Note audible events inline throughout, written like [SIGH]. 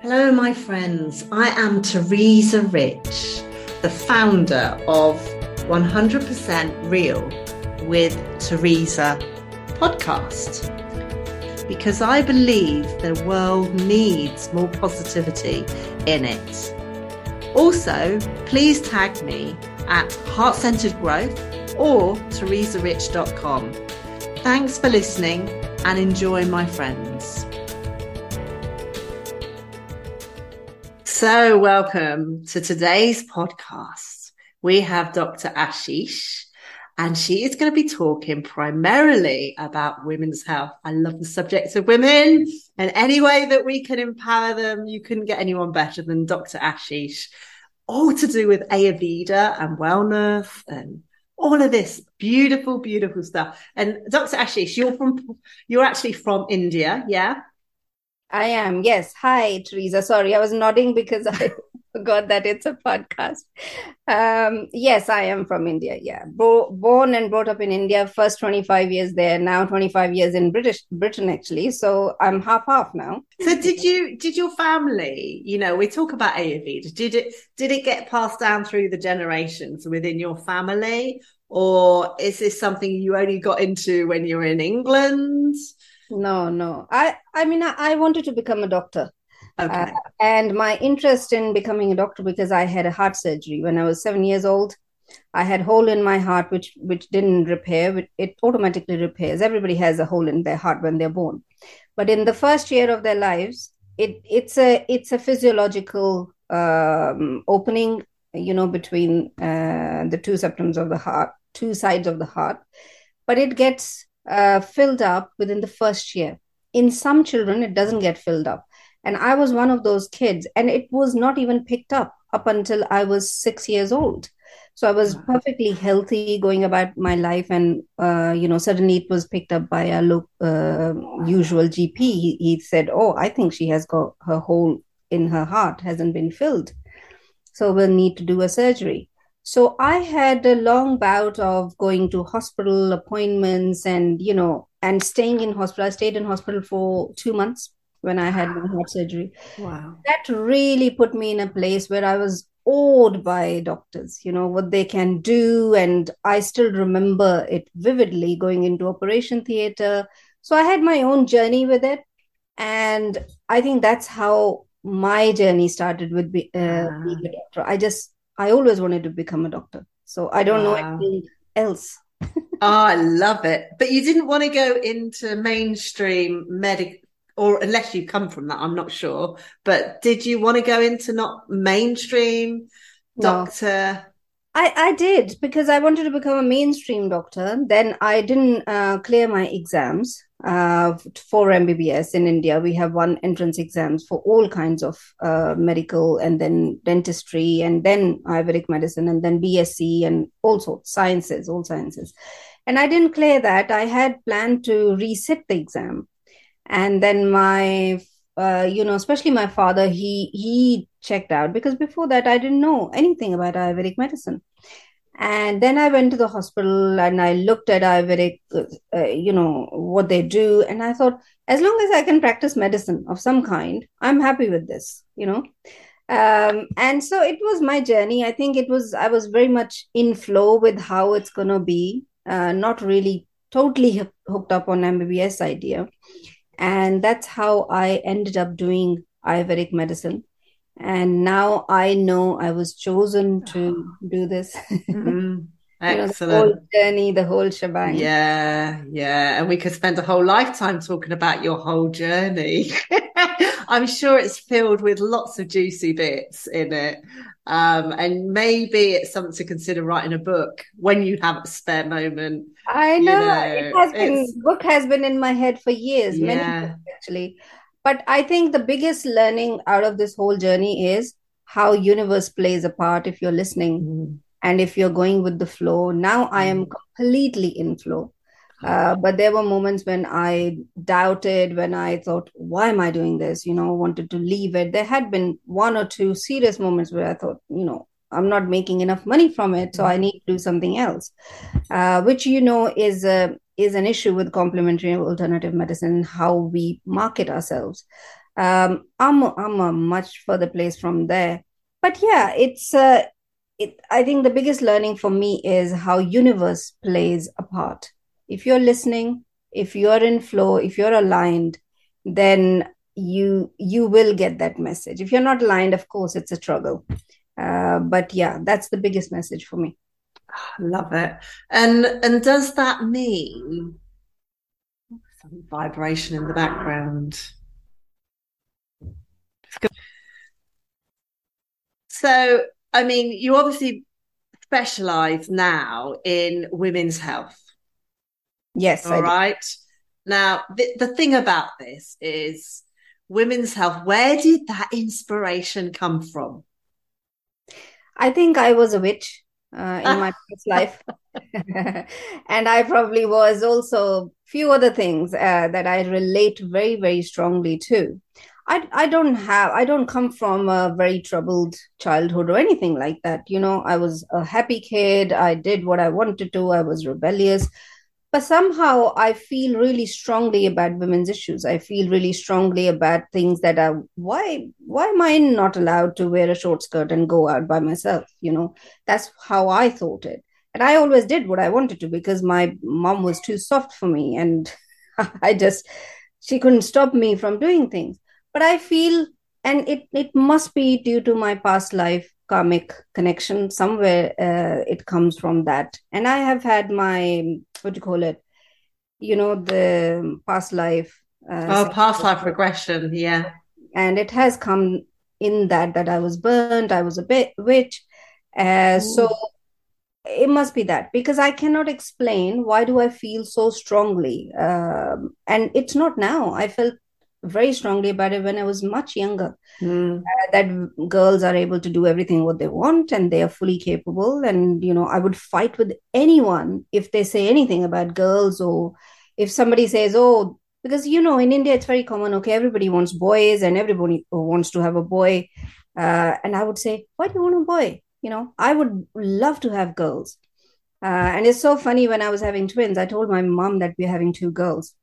Hello, my friends. I am Teresa Rich, the founder of 100% Real with Teresa podcast. Because I believe the world needs more positivity in it. Also, please tag me at Heart Centered Growth or teresarich.com. Thanks for listening and enjoy, my friends. So, welcome to today's podcast. We have Dr. Ashish, and she is going to be talking primarily about women's health. I love the subject of women, and any way that we can empower them, you couldn't get anyone better than Dr. Ashish. All to do with Ayurveda and wellness and all of this beautiful, beautiful stuff. And Dr. Ashish, you're from, you're actually from India, yeah? I am, yes. Hi, Teresa. Sorry, I was nodding because I [LAUGHS] forgot that it's a podcast. Um, yes, I am from India. Yeah, Bo- born and brought up in India. First twenty five years there. Now twenty five years in British Britain, actually. So I'm half half now. So did you? Did your family? You know, we talk about Ayurveda. Did it? Did it get passed down through the generations within your family, or is this something you only got into when you were in England? No, no. I I mean I, I wanted to become a doctor. Okay. Uh, and my interest in becoming a doctor because I had a heart surgery when I was 7 years old. I had hole in my heart which which didn't repair. It automatically repairs. Everybody has a hole in their heart when they're born. But in the first year of their lives, it it's a it's a physiological um, opening, you know, between uh, the two septums of the heart, two sides of the heart. But it gets uh, filled up within the first year. In some children, it doesn't get filled up. And I was one of those kids, and it was not even picked up up until I was six years old. So I was perfectly healthy going about my life, and uh, you know, suddenly it was picked up by a look, uh, usual GP. He, he said, "Oh, I think she has got her hole in her heart hasn't been filled, so we'll need to do a surgery." So I had a long bout of going to hospital appointments and, you know, and staying in hospital. I stayed in hospital for two months when I had my heart surgery. Wow. That really put me in a place where I was awed by doctors, you know, what they can do. And I still remember it vividly going into operation theater. So I had my own journey with it. And I think that's how my journey started with be, uh, being a doctor. I just I always wanted to become a doctor. So I don't wow. know anything else. oh, [LAUGHS] I love it. But you didn't want to go into mainstream medic or unless you come from that, I'm not sure. But did you want to go into not mainstream doctor? No. I, I did because I wanted to become a mainstream doctor. Then I didn't uh, clear my exams uh, for MBBS in India. We have one entrance exams for all kinds of uh, medical and then dentistry and then Ayurvedic medicine and then BSc and also sciences, all sciences. And I didn't clear that. I had planned to resit the exam. And then my, uh, you know, especially my father, he he checked out because before that I didn't know anything about Ayurvedic medicine. And then I went to the hospital and I looked at Ayurvedic, uh, you know, what they do. And I thought, as long as I can practice medicine of some kind, I'm happy with this, you know. Um, and so it was my journey. I think it was, I was very much in flow with how it's going to be, uh, not really totally hooked up on MBBS idea. And that's how I ended up doing Ayurvedic medicine and now i know i was chosen [SIGHS] to do this. [LAUGHS] Mm, excellent you know, the whole journey the whole shebang. Yeah yeah. And we could spend a whole lifetime talking about your whole journey. [LAUGHS] I'm sure it's filled with lots of juicy bits in it. Um, and maybe it's something to consider writing a book when you have a spare moment i know, you know it has been book has been in my head for years yeah. many books, actually but i think the biggest learning out of this whole journey is how universe plays a part if you're listening mm-hmm. and if you're going with the flow now i am mm-hmm. completely in flow uh, but there were moments when i doubted when i thought why am i doing this you know wanted to leave it there had been one or two serious moments where i thought you know i'm not making enough money from it so i mm-hmm. need to do something else uh, which you know is a is an issue with complementary alternative medicine how we market ourselves Um, I'm I'm a much further place from there, but yeah, it's uh, it. I think the biggest learning for me is how universe plays a part. If you're listening, if you're in flow, if you're aligned, then you you will get that message. If you're not aligned, of course, it's a struggle. Uh, but yeah, that's the biggest message for me. I [SIGHS] love it. And and does that mean some vibration in the background? So, I mean, you obviously specialize now in women's health. Yes. All right. Now, the, the thing about this is women's health. Where did that inspiration come from? I think I was a witch uh, in my past life. [LAUGHS] and I probably was also few other things uh, that I relate very, very strongly to. I, I don't have I don't come from a very troubled childhood or anything like that. You know, I was a happy kid. I did what I wanted to. I was rebellious but somehow i feel really strongly about women's issues. I feel really strongly about things that are why why am i not allowed to wear a short skirt and go out by myself you know? That's how i thought it. And i always did what i wanted to because my mom was too soft for me and [LAUGHS] i just she couldn't stop me from doing things. But i feel and it it must be due to my past life karmic connection somewhere uh, it comes from that. And i have had my what do you call it? You know the past life uh, oh past life regression yeah. And it has come in that that i was burnt i was a bit witch uh, so it must be that. Because i cannot explain why do i feel so strongly um, and it's not now. I felt very strongly about it when I was much younger. Mm. Uh, that girls are able to do everything what they want and they are fully capable. And, you know, I would fight with anyone if they say anything about girls or if somebody says, oh, because, you know, in India, it's very common. Okay, everybody wants boys and everybody wants to have a boy. Uh, and I would say, why do you want a boy? You know, I would love to have girls. Uh, and it's so funny when I was having twins, I told my mom that we're having two girls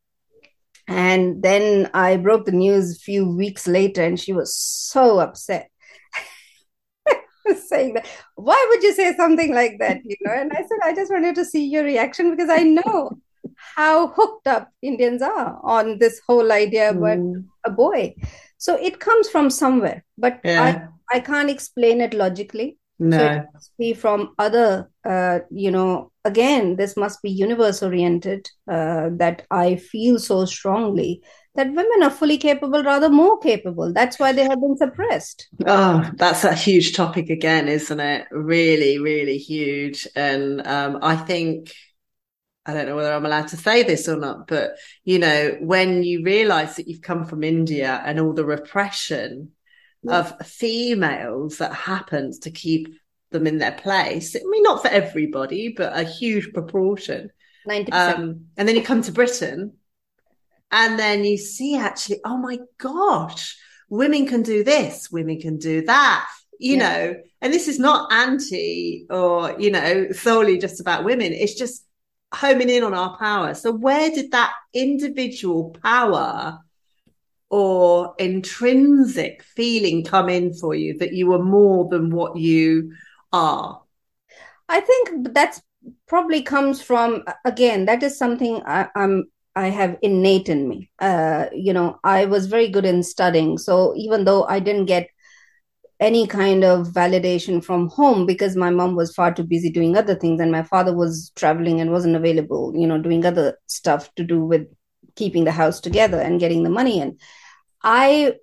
and then I broke the news a few weeks later, and she was so upset. [LAUGHS] saying that why would you say something like that you know and i said i just wanted to see your reaction because i know how hooked up indians are on this whole idea about mm. a boy so it comes from somewhere but yeah. I, I can't explain it logically no. So it must be from other, uh, you know, again, this must be universe oriented uh, that I feel so strongly that women are fully capable, rather more capable. That's why they have been suppressed. Oh, that's a huge topic again, isn't it? Really, really huge. And um, I think, I don't know whether I'm allowed to say this or not, but, you know, when you realize that you've come from India and all the repression of females that happens to keep them in their place. I mean, not for everybody, but a huge proportion. 90%. Um, and then you come to Britain and then you see actually, oh my gosh, women can do this, women can do that, you yeah. know, and this is not anti or, you know, solely just about women. It's just homing in on our power. So where did that individual power or intrinsic feeling come in for you that you were more than what you are? I think that's probably comes from again that is something I, am I have innate in me. Uh, you know, I was very good in studying, so even though I didn't get any kind of validation from home because my mom was far too busy doing other things and my father was traveling and wasn't available you know doing other stuff to do with keeping the house together and getting the money in. I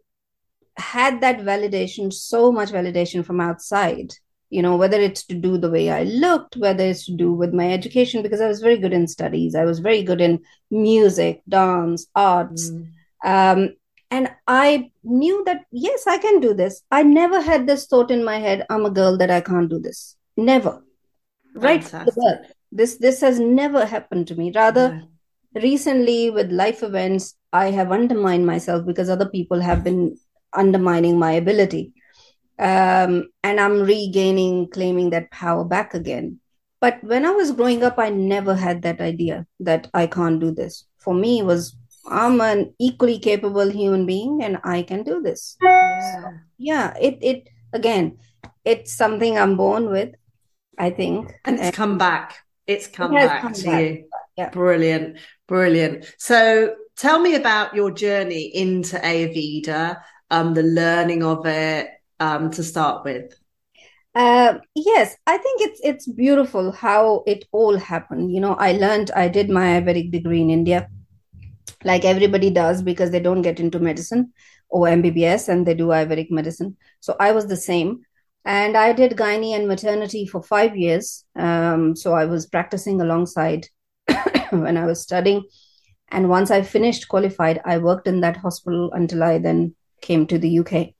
had that validation, so much validation from outside, you know, whether it's to do the way I looked, whether it's to do with my education, because I was very good in studies. I was very good in music, dance, arts. Mm. Um, and I knew that, yes, I can do this. I never had this thought in my head, I'm a girl that I can't do this. Never. Right. This, this has never happened to me. Rather, yeah recently with life events i have undermined myself because other people have been undermining my ability um, and i'm regaining claiming that power back again but when i was growing up i never had that idea that i can't do this for me it was I'm an equally capable human being and I can do this. Yeah. So, yeah, it it again, it's something I'm born with, I think. And it's and come back. It's come it back come to back. you. Yeah. Brilliant. Brilliant. So tell me about your journey into Ayurveda, um, the learning of it, um, to start with. Uh, yes, I think it's it's beautiful how it all happened. You know, I learned I did my Ayurvedic degree in India, like everybody does, because they don't get into medicine or MBBS and they do Ayurvedic medicine. So I was the same, and I did gynae and maternity for five years. Um, so I was practicing alongside [COUGHS] when I was studying, and once I finished qualified, I worked in that hospital until I then came to the UK.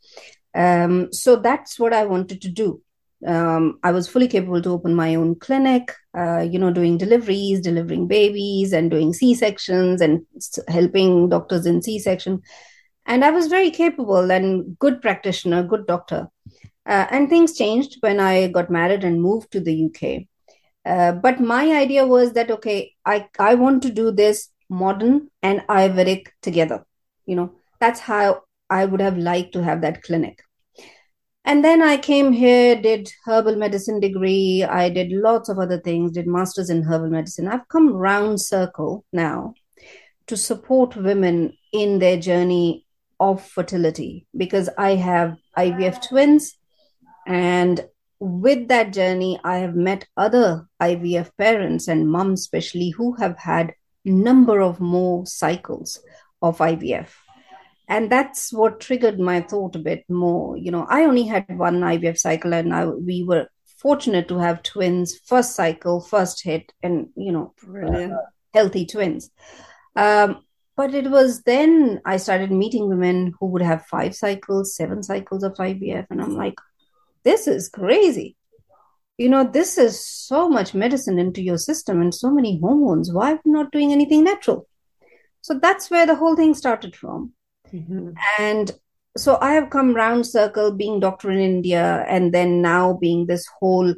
Um, so that's what I wanted to do um, I was fully capable to open my own clinic, uh, you know, doing deliveries, delivering babies, and doing C sections and helping doctors in C section. And I was very capable and good practitioner, good doctor. Uh, and things changed when I got married and moved to the UK. Uh, but my idea was that okay, I I want to do this modern and Ayurvedic together. You know, that's how I would have liked to have that clinic. And then i came here did herbal medicine degree. I did lots of other things did masters in herbal medicine. I've come round circle now to support women in their journey of fertility because i have ivf twins. And with that journey i have met other ivf parents and moms especially who have had number of more cycles of ivf and that's what triggered my thought a bit more. You know i only had one ivf cycle and I, we were fortunate to have twins first cycle first hit and you know uh, healthy twins. Um, but it was then i started meeting women who would have five cycles seven cycles of ivf and i'm like this is crazy. You know this is so much medicine into your system and so many hormones. Why not doing anything natural? So that's where the whole thing started from Mm-hmm. And so I have come round circle being doctor in India and then now being this whole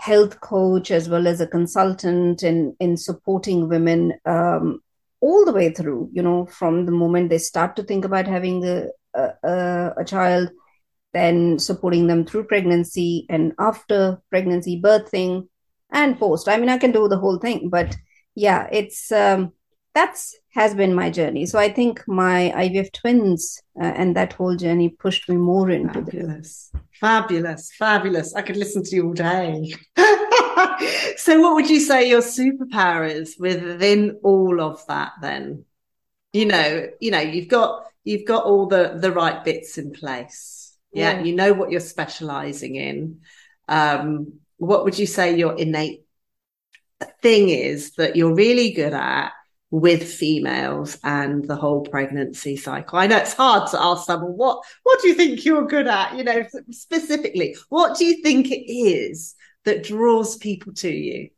health coach as well as a consultant in, in supporting women um, all the way through, you know, from the moment they start to think about having a, a, child, then supporting them through pregnancy and after pregnancy, birthing, and post. I mean, I can do the whole thing, but yeah, it's um, that's has been my journey. So I think my IVF twins uh, and that whole journey pushed me more into fabulous, this. fabulous, fabulous. I could listen to you all day. [LAUGHS] so, what would you say your superpower is within all of that? Then, you know, you know, you've got you've got all the the right bits in place. Yeah, yeah. you know what you're specializing in. Um, what would you say your innate thing is that you're really good at with females and the whole pregnancy cycle. I know it's hard to ask someone what what do you think you're good at, you know, specifically. What do you think it is that draws people to you?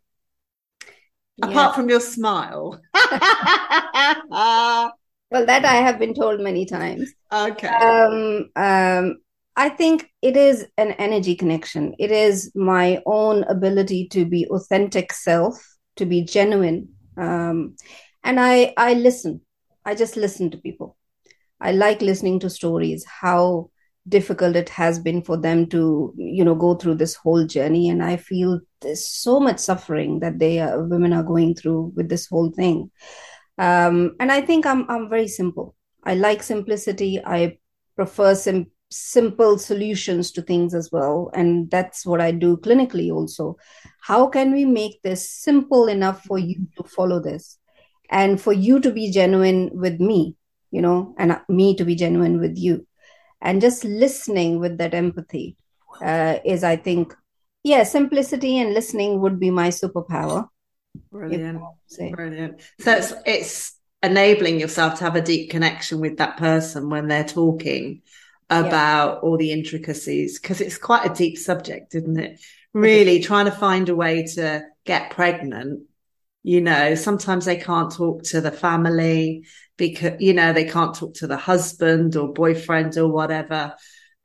Yeah. Apart from your smile. [LAUGHS] well, that I have been told many times. Okay. Um, um, I think it is an energy connection. It is my own ability to be authentic self, to be genuine. Um, and i i listen. I just listen to people. I like listening to stories how difficult it has been for them to you know go through this whole journey. And i feel there's so much suffering that they are, women are going through with this whole thing. Um, and i think i'm i'm very simple. I like simplicity. I prefer sim- simple solutions to things as well. And that's what i do clinically also. How can we make this simple enough for you to follow this and for you to be genuine with me you know and me to be genuine with you. And just listening with that empathy uh, is i think yeah simplicity and listening would be my superpower. Brilliant. Brilliant. So it's it's enabling yourself to have a deep connection with that person when they're talking about yeah. all the intricacies because it's quite a deep subject isn't it? Really trying to find a way to get pregnant you know sometimes they can't talk to the family because you know they can't talk to the husband or boyfriend or whatever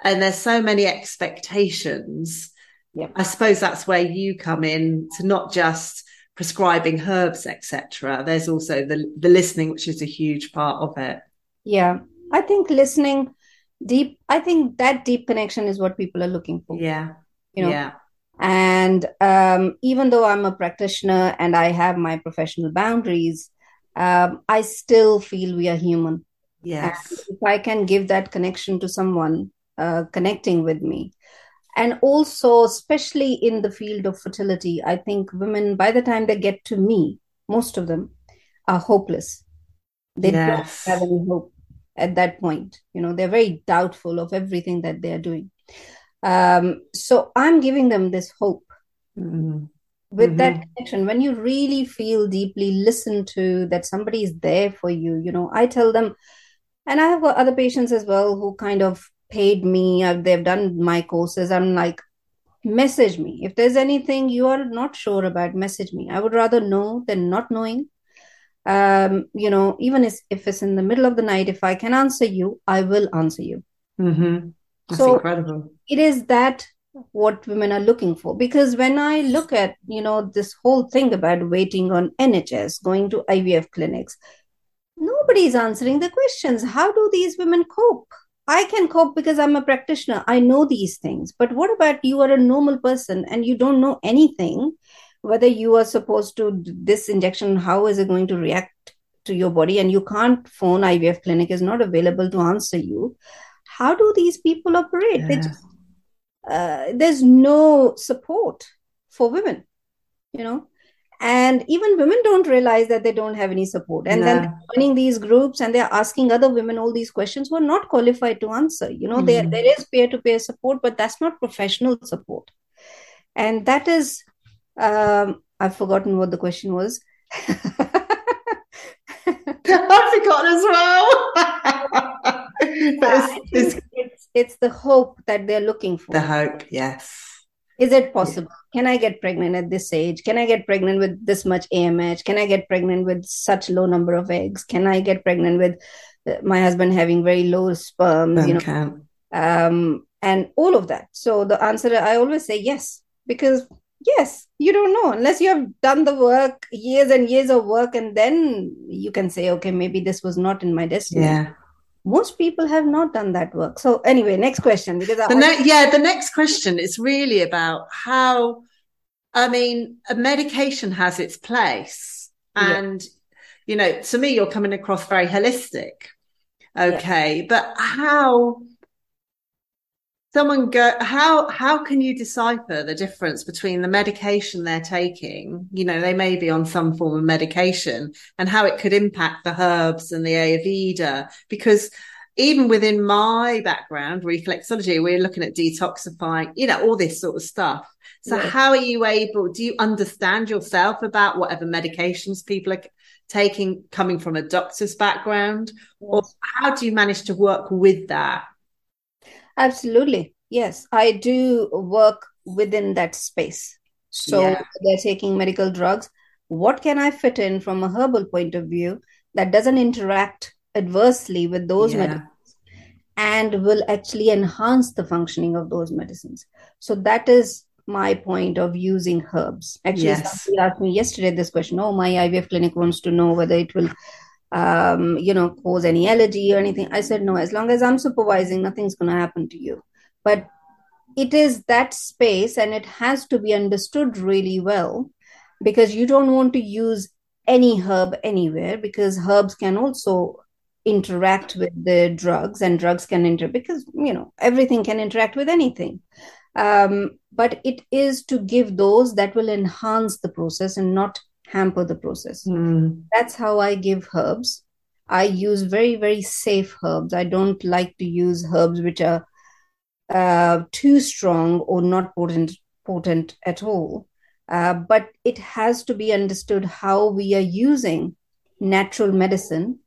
and there's so many expectations yep. i suppose that's where you come in to not just prescribing herbs, etc. There's also the the listening, which is a huge part of it. Yeah, I think listening deep. I think that deep connection is what people are looking for. Yeah, you know. Yeah. And um, even though I'm a practitioner and I have my professional boundaries, um, I still feel we are human. Yes. And if I can give that connection to someone uh, connecting with me, and also especially in the field of fertility i think women by the time they get to me most of them are hopeless they yes. don't have any hope at that point you know they're very doubtful of everything that they're doing um, so i'm giving them this hope mm-hmm. with mm-hmm. that connection when you really feel deeply listen to that somebody is there for you you know i tell them and i have other patients as well who kind of paid me uh, they've done my courses i'm like message me if there's anything you are not sure about message me i would rather know than not knowing um you know even if, if it's in the middle of the night if i can answer you i will answer you mm-hmm. That's so incredible it is that what women are looking for because when i look at you know this whole thing about waiting on nhs going to ivf clinics nobody's answering the questions how do these women cope I can cope because I'm a practitioner. I know these things. But what about you are a normal person and you don't know anything, whether you are supposed to this injection, how is it going to react to your body? And you can't phone IVF clinic is not available to answer you. How do these people operate? Yeah. Just, uh, there's no support for women, you know and even women don't realize that they don't have any support and no. then joining these groups and they're asking other women all these questions who are not qualified to answer you know mm. there, there is peer-to-peer support but that's not professional support and that is um, i've forgotten what the question was [LAUGHS] [LAUGHS] i forgot as well [LAUGHS] [LAUGHS] it's, it's, it's, it's the hope that they're looking for. The hope yes. Is it possible? Yeah. can i get pregnant at this age? Can i get pregnant with this much amh can i get pregnant with such low number of eggs? Can i get pregnant with uh, my husband having very low sperm you know? um, and all of that. So the answer i always say yes because yes you don't know. Unless you have done the work years and years of work and then you can say okay maybe this was not in my destiny. Yeah most people have not done that work so anyway next question because the ne- yeah the next question is really about how i mean a medication has its place and yeah. you know to me you're coming across very holistic okay yeah. but how someone go how how can you decipher the difference between the medication they're taking? You know they may be on some form of medication and how it could impact the herbs and the ayurveda. Because even within my background reflexology we're looking at detoxifying you know all this sort of stuff. So yeah. how are you able do you understand yourself about whatever medications people are taking coming from a doctor's background? Or how do you manage to work with that Absolutely. Yes, I do work within that space. So yeah. they're taking medical drugs. What can I fit in from a herbal point of view that doesn't interact adversely with those yeah. medicines and will actually enhance the functioning of those medicines? So that is my point of using herbs. Actually, yes. somebody asked me yesterday this question. Oh, my IVF clinic wants to know whether it will um, you know, cause any allergy or anything. I said, no, as long as I'm supervising, nothing's going to happen to you. But it is that space and it has to be understood really well because you don't want to use any herb anywhere because herbs can also interact with the drugs and drugs can inter because you know everything can interact with anything um, but it is to give those that will enhance the process and not hamper the process. Mm. That's how I give herbs. I use very, very safe herbs. I don't like to use herbs which are uh, too strong or not potent, potent at all. Uh, but it has to be understood how we are using natural medicine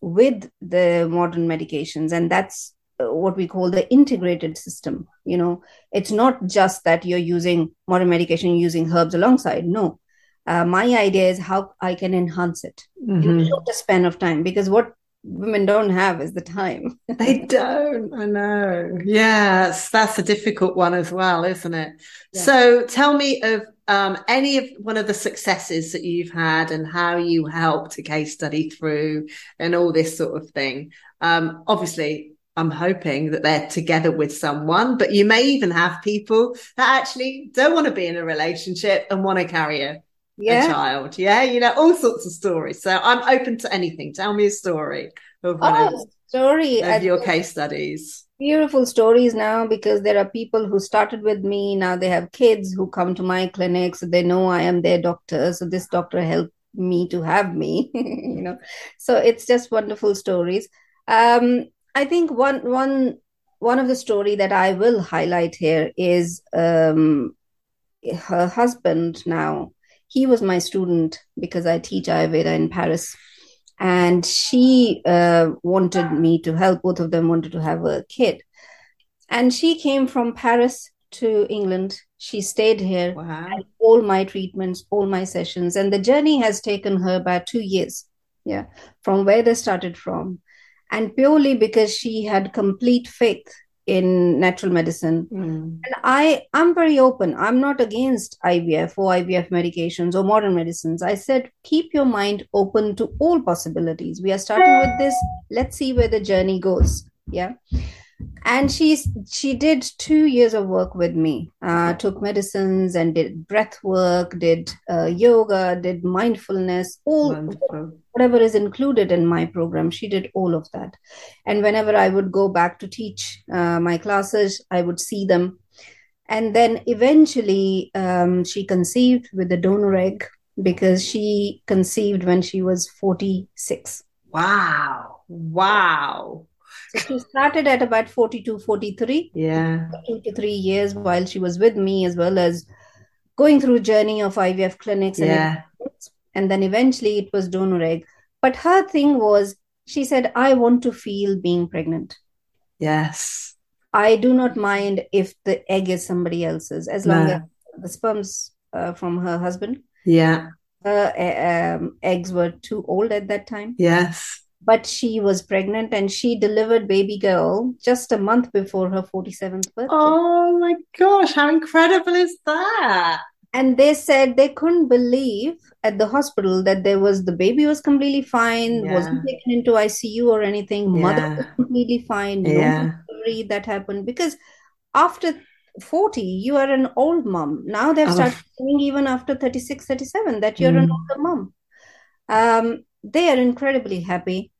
with the modern medications. And that's uh, what we call the integrated system. You know, it's not just that you're using modern medication, using herbs alongside. No, uh, my idea is how I can enhance it mm-hmm. in a shorter span of time. Because what women don't have is the time. [LAUGHS] they don't. I know. Yes, that's a difficult one as well, isn't it? Yeah. So tell me of um, any of one of the successes that you've had and how you helped a case study through and all this sort of thing. Um, obviously, I'm hoping that they're together with someone, but you may even have people that actually don't want to be in a relationship and want to carry a, yeah. a child. Yeah, you know, all sorts of stories. So I'm open to anything. Tell me a story of one oh, of, story of your case studies. Beautiful stories now because there are people who started with me. Now they have kids who come to my clinic, so they know I am their doctor. So this doctor helped me to have me, [LAUGHS] you know. So it's just wonderful stories. Um, I think one one one of the story that I will highlight here is um, her husband. Now he was my student because I teach Ayurveda in Paris, and she uh, wanted me to help. Both of them wanted to have a kid, and she came from Paris to England. She stayed here. Wow. all my treatments, all my sessions, and the journey has taken her about two years. Yeah, from where they started from and purely because she had complete faith in natural medicine. Mm. And I, I'm very open. I'm not against IVF or IVF medications or modern medicines. I said, keep your mind open to all possibilities. We are starting with this. Let's see where the journey goes. Yeah and she's she did two years of work with me uh, took medicines and did breath work did uh, yoga did mindfulness all Wonderful. whatever is included in my program she did all of that. And whenever i would go back to teach uh, my classes i would see them. And then eventually um, she conceived with a donor egg because she conceived when she was 46 wow. Wow she started at about 42, 43. Yeah. Two to three years while she was with me, as well as going through journey of IVF clinics. Yeah. And, and then eventually it was donor egg. But her thing was, she said, I want to feel being pregnant. Yes. I do not mind if the egg is somebody else's, as long no. as the sperms uh, from her husband. Yeah. Her um, eggs were too old at that time. Yes but she was pregnant and she delivered baby girl just a month before her 47th birthday. Oh my gosh, how incredible is that? And they said they couldn't believe at the hospital that there was the baby was completely fine, yeah. wasn't taken into ICU or anything. Yeah. Mother was completely fine. No yeah. that happened because after 40 you are an old mom now they've oh. started saying even after 36 37 that you're mm. an older mom um, they are incredibly happy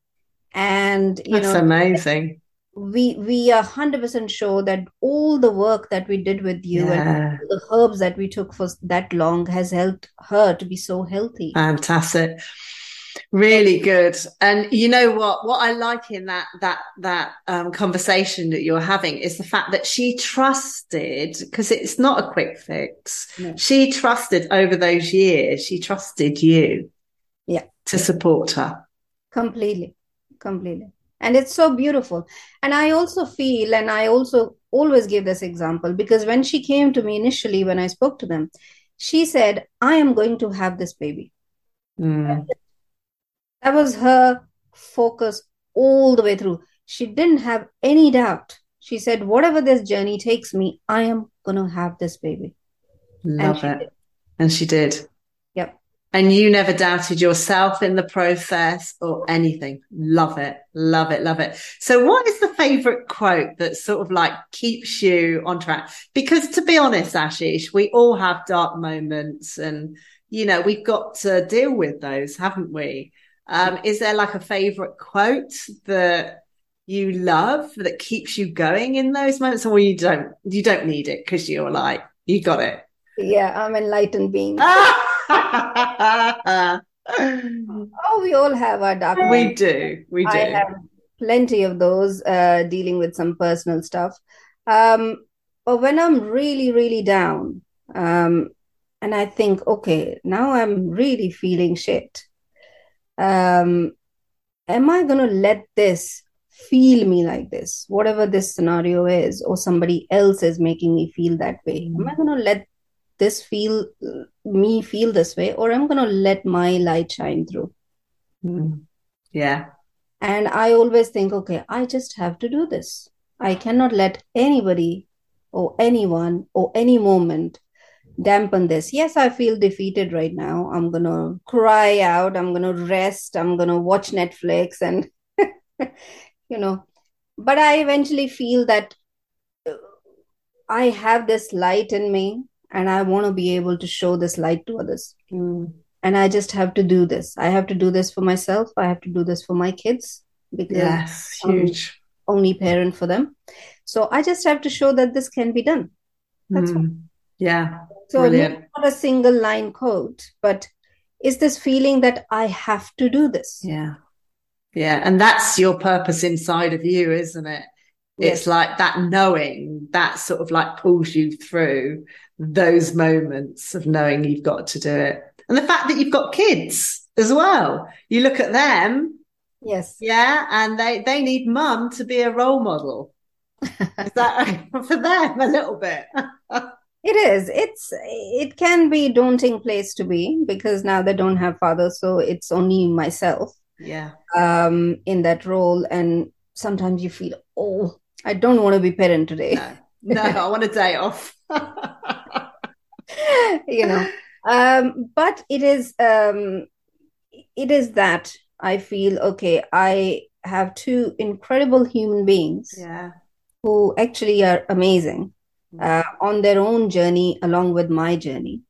and you That's know amazing. we we are 100% sure that all the work that we did with you yeah. and the herbs that we took for that long has helped her to be so healthy. Fantastic. Really good. And you know what? What i like in that that that um, conversation that you're having is the fact that she trusted because it's not a quick fix. No. she trusted over those years she trusted you yeah. to support her. Completely completely. And it's so beautiful. And i also feel and i also always give this example because when she came to me initially when i spoke to them she said i am going to have this baby. Mm. that was her focus all the way through. She didn't have any doubt. She said whatever this journey takes me i am going to have this baby. Love and it. did. and she did and you never doubted yourself in the process or anything. Love it. Love it. Love it. So what is the favorite quote that sort of like keeps you on track? Because to be honest, Ashish, we all have dark moments and, you know, we've got to deal with those, haven't we? Um, is there like a favorite quote that you love that keeps you going in those moments or you don't, you don't need it because you're like, you got it. Yeah, I'm enlightened being. [LAUGHS] [LAUGHS] oh, we all have our dark. We do. We do. I have plenty of those uh, dealing with some personal stuff. Um, but when I'm really, really down, um, and I think, okay, now I'm really feeling shit. Um, am I going to let this feel me like this, whatever this scenario is, or somebody else is making me feel that way? Am I going to let this feel me feel this way or i'm going to let my light shine through mm. yeah And I always think, okay, I just have to do this. I cannot let anybody or anyone or any moment dampen this. Yes, I feel defeated right now. I'm going to cry out. I'm going to rest. I'm going to watch Netflix and, [LAUGHS] you know, but I eventually feel that I have this light in me and I want to be able to show this light to others. Mm. And I just have to do this. I have to do this for myself. I have to do this for my kids because yes, huge. I'm only parent for them. So I just have to show that this can be done. That's mm. Yeah. So Brilliant. not a single line quote, but is this feeling that I have to do this? Yeah. Yeah. And that's your purpose inside of you, isn't it? Yes. It's like that knowing that sort of like pulls you through those moments of knowing you've got to do it. And the fact that you've got kids as well. You look at them. Yes. Yeah. And they, they need mum to be a role model. Is that [LAUGHS] for them a little bit? It is. It's it can be daunting place to be because now they don't have father, so it's only myself. Yeah. Um, in that role, and sometimes you feel, oh, I don't want to be parent today. No, no I want a day off. [LAUGHS] you know, um, but it is um, it is that I feel okay. I have two incredible human beings. Yeah. Who actually are amazing uh, on their own journey along with my journey.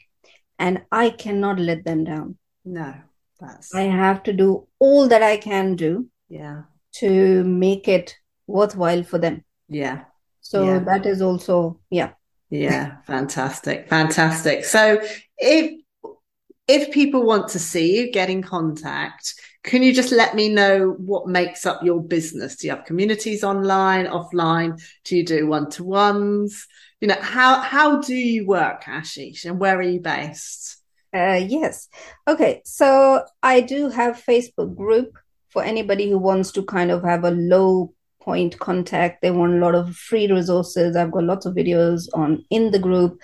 And I cannot let them down. No, that's. I have to do all that I can do. Yeah. To make it worthwhile for them. Yeah. So yeah. that is also, yeah. Yeah, fantastic, fantastic. So if if people want to see you, get in contact. Can you just let me know what makes up your business? Do you have communities online, offline? Do you do one to ones? you know how how do you work ashish and where are you based uh, yes okay so i do have facebook group for anybody who wants to kind of have a low point contact. They want a lot of free resources. I've got lots of videos on in the group.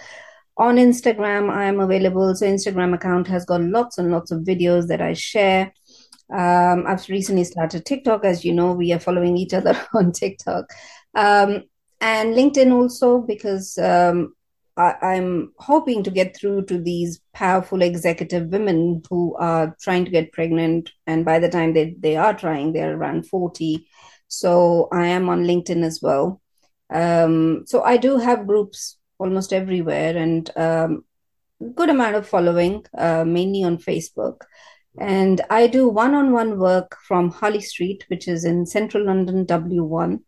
On instagram i am available. So instagram account has got lots and lots of videos that i share. Um, i've recently started tiktok. As you know we are following each other [LAUGHS] on tiktok. Um, and LinkedIn also because um, I, am hoping to get through to these powerful executive women who are trying to get pregnant, and by the time they they are trying, they're around forty. So I am on LinkedIn as well. Um, so I do have groups almost everywhere, and um, good amount of following, uh, mainly on Facebook. And I do one-on-one work from Harley Street, which is in central London, W1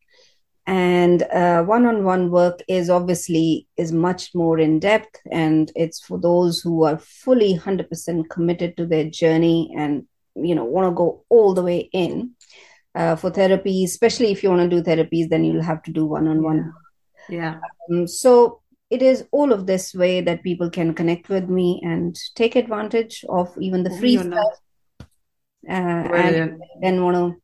and uh, one-on-one work is obviously is much more in depth and it's for those who are fully 100% committed to their journey and you know want to go all the way in uh, for therapy especially if you want to do therapies then you'll have to do one-on-one. Yeah, yeah. Um, so it is all of this way that people can connect with me and take advantage of even the free stuff. Uh, and then want to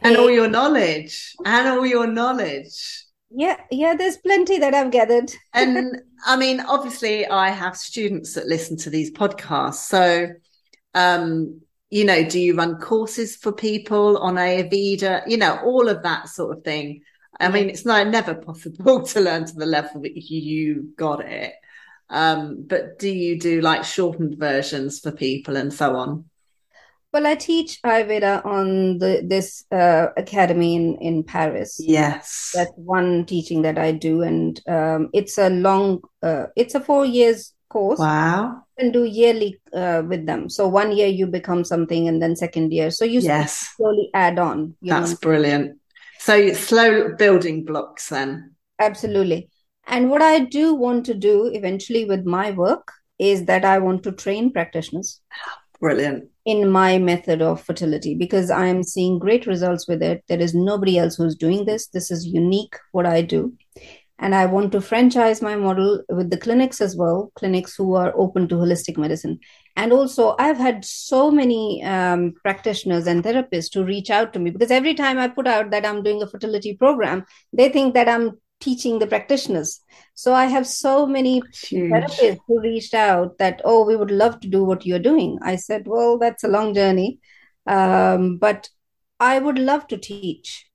and all your knowledge. And all your knowledge. Yeah yeah there's plenty that i've gathered. [LAUGHS] And i mean obviously i have students that listen to these podcasts. So um you know do you run courses for people on ayurveda? You know all of that sort of thing. I mean it's not never [LAUGHS] possible to learn to the level that you got it. Um but do you do like shortened versions for people and so on? Well, I teach Ayurveda on the this uh, academy in in Paris. Yes, that's one teaching that I do, and um, it's a long, uh, it's a four years course. Wow, and do yearly uh, with them. So one year you become something, and then second year, so you yes slowly add on. That's know? brilliant. So slow building blocks then. Absolutely. And what I do want to do eventually with my work is that I want to train practitioners. Brilliant in my method of fertility because I am seeing great results with it. There is nobody else who's doing this. This is unique what I do. And I want to franchise my model with the clinics as well, clinics who are open to holistic medicine. And also, I've had so many um, practitioners and therapists to reach out to me because every time I put out that I'm doing a fertility program, they think that I'm teaching the practitioners. So I have so many Huge. therapists who reached out that, oh, we would love to do what you're doing. I said, well, that's a long journey. Um, but I would love to teach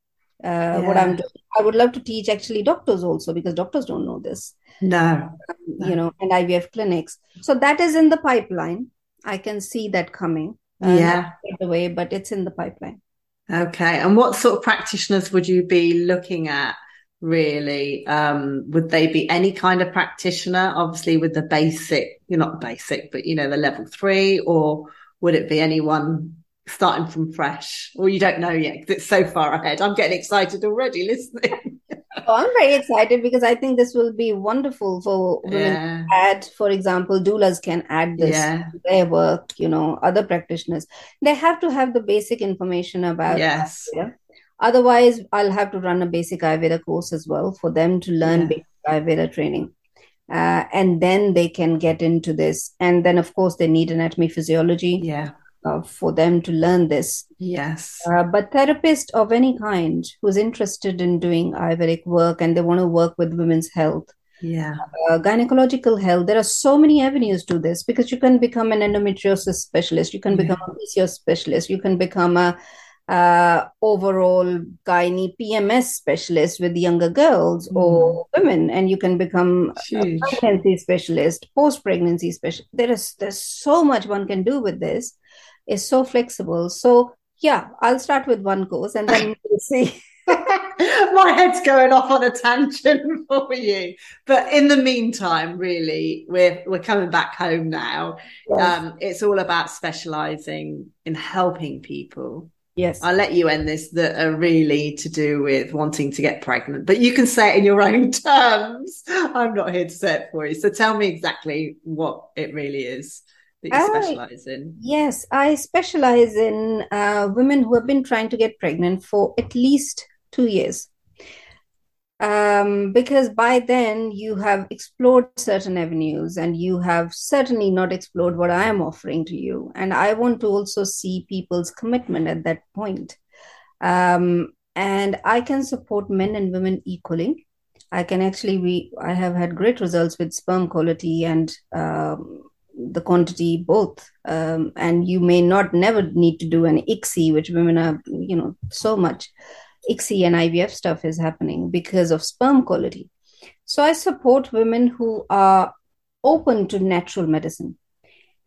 uh, yeah. what I'm doing. I would love to teach actually doctors also because doctors don't know this. No. no. You know, and IVF clinics. So that is in the pipeline. I can see that coming. Uh, yeah. The way, but it's in the pipeline. Okay. And what sort of practitioners would you be looking at? Really, um, would they be any kind of practitioner? Obviously, with the basic, you're not basic, but you know the level three, or would it be anyone starting from fresh? or you don't know yet because it's so far ahead. I'm getting excited already listening. [LAUGHS] oh, I'm very excited because I think this will be wonderful for women yeah. add. For example, doulas can add this yeah. to their work. You know, other practitioners they have to have the basic information about. Yes. Ayurveda. Otherwise, I'll have to run a basic Ayurveda course as well for them to learn yeah. basic Ayurveda training. Uh, and then they can get into this. And then, of course, they need anatomy physiology. Yeah uh, for them to learn this. Yes. Uh, but therapist of any kind who's interested in doing Ayurvedic work and they want to work with women's health. Yeah. Uh, gynecological health. There are so many avenues to this because you can become an endometriosis specialist, you can yeah. become a PCOS specialist, you can become a uh, overall gynae PMS specialist with younger girls mm. or women, and you can become a pregnancy specialist, post pregnancy specialist. There is there's so much one can do with this It's so flexible. So yeah, I'll start with one course and then [LAUGHS] we'll see. [LAUGHS] My head's going off on a tangent [LAUGHS] for you. But in the meantime, really, we're we're coming back home now. Yes. Um, it's all about specializing in helping people. Yes. I'll let you end this that are really to do with wanting to get pregnant, but you can say it in your own [LAUGHS] terms. I'm not here to say it for you. So tell me exactly what it really is that you specialize in? Yes, I specialize in uh, women who have been trying to get pregnant for at least two years. Um, because by then you have explored certain avenues and you have certainly not explored what I am offering to you. And I want to also see people's commitment at that point. Um, and I can support men and women equally. I can actually be, I have had great results with sperm quality and um, the quantity both um, and you may not never need to do an ICSI which women are you know so much ICSI and IVF stuff is happening because of sperm quality. So I support women who are open to natural medicine.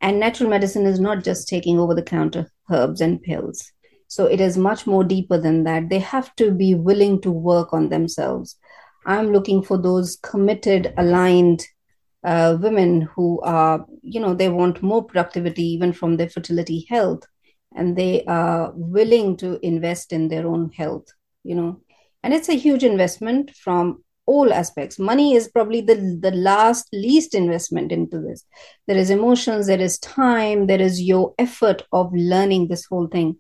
And natural medicine is not just taking over the counter herbs and pills. So it is much more deeper than that. They have to be willing to work on themselves. I'm looking for those committed aligned uh, women who are, you know, they want more productivity even from their fertility health, and they are willing to invest in their own health, you know. And it's a huge investment from all aspects. Money is probably the, the last least investment into this. There is emotions, there is time, there is your effort of learning this whole thing.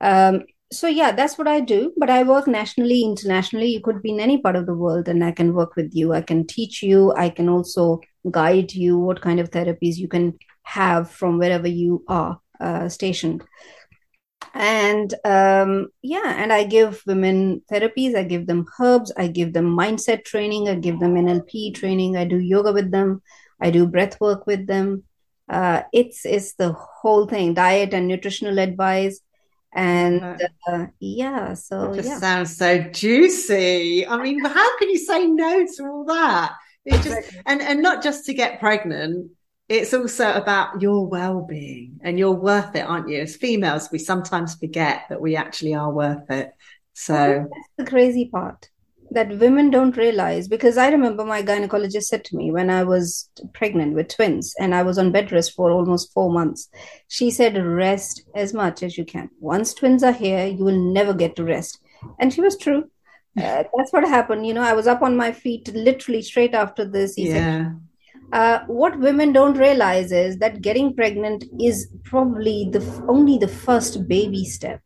Um, so yeah that's what i do but i work nationally internationally you could be in any part of the world and i can work with you i can teach you i can also guide you what kind of therapies you can have from wherever you are uh, stationed and um, yeah and i give women therapies i give them herbs i give them mindset training i give them nlp training i do yoga with them i do breath work with them. Uh, it's it's the whole thing diet and nutritional advice. And uh, yeah so it just yeah. sounds so juicy. I mean how can you say no to all that? It just and and not just to get pregnant it's also about your well-being and you're worth it aren't you as females we sometimes forget that we actually are worth it so that's the crazy part that women don't realize because I remember my gynecologist said to me when I was pregnant with twins and I was on bed rest for almost four months. She said, Rest as much as you can. Once twins are here, you will never get to rest. And she was true. [LAUGHS] Uh, that's what happened. You know, I was up on my feet literally straight after this. Yeah. Uh, what women don't realize is that getting pregnant is probably the only the first baby step.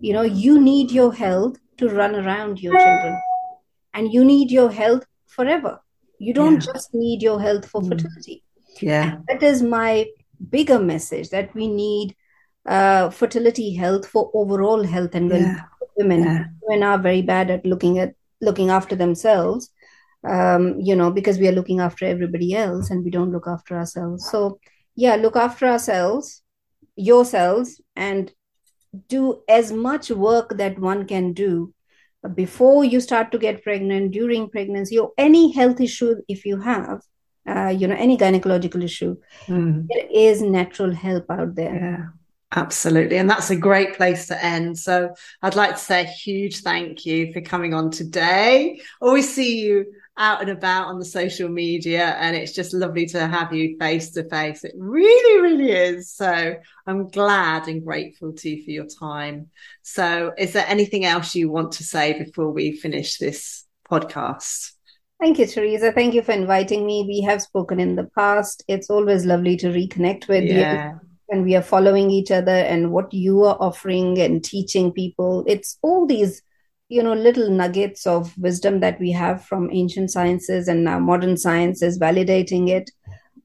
You know, you need your health to run around your children and you need your health forever. You don't yeah. just need your health for mm. fertility. Yeah. And that is my bigger message that we need uh, fertility health for overall health and yeah. women. Yeah. Women are very bad at looking at looking after themselves, um, you know, because we are looking after everybody else and we don't look after ourselves. So, yeah, look after ourselves, yourselves, and do as much work that one can do before you start to get pregnant, during pregnancy, or any health issue if you have, uh, you know, any gynecological issue, mm. there is natural help out there. Yeah. Absolutely. And that's a great place to end. So I'd like to say a huge thank you for coming on today. Always see you out and about on the social media and it's just lovely to have you face to face. It really, really is. So I'm glad and grateful to you for your time. So is there anything else you want to say before we finish this podcast? Thank you, Teresa. Thank you for inviting me. We have spoken in the past. It's always lovely to reconnect with yeah. you and we are following each other and what you are offering and teaching people. It's all these you know little nuggets of wisdom that we have from ancient sciences and now modern sciences validating it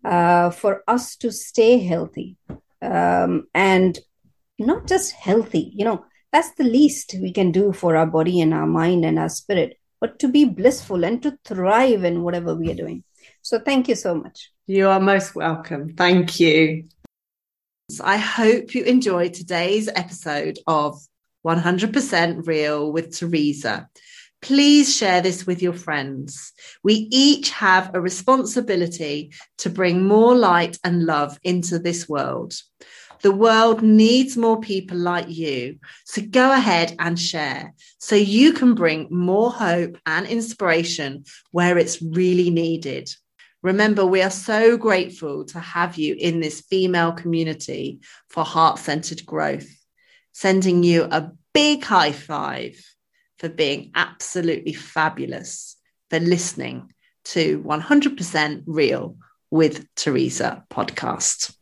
uh, for us to stay healthy um, and not just healthy you know that's the least we can do for our body and our mind and our spirit but to be blissful and to thrive in whatever we are doing. So thank you so much. You are most welcome. Thank you. I hope you enjoyed today's episode of 100% Real with Teresa. Please share this with your friends. We each have a responsibility to bring more light and love into this world. The world needs more people like you. So go ahead and share so you can bring more hope and inspiration where it's really needed. Remember, we are so grateful to have you in this female community for heart centered growth sending you a big high five for being absolutely fabulous, for listening to 100% Real with Teresa podcast.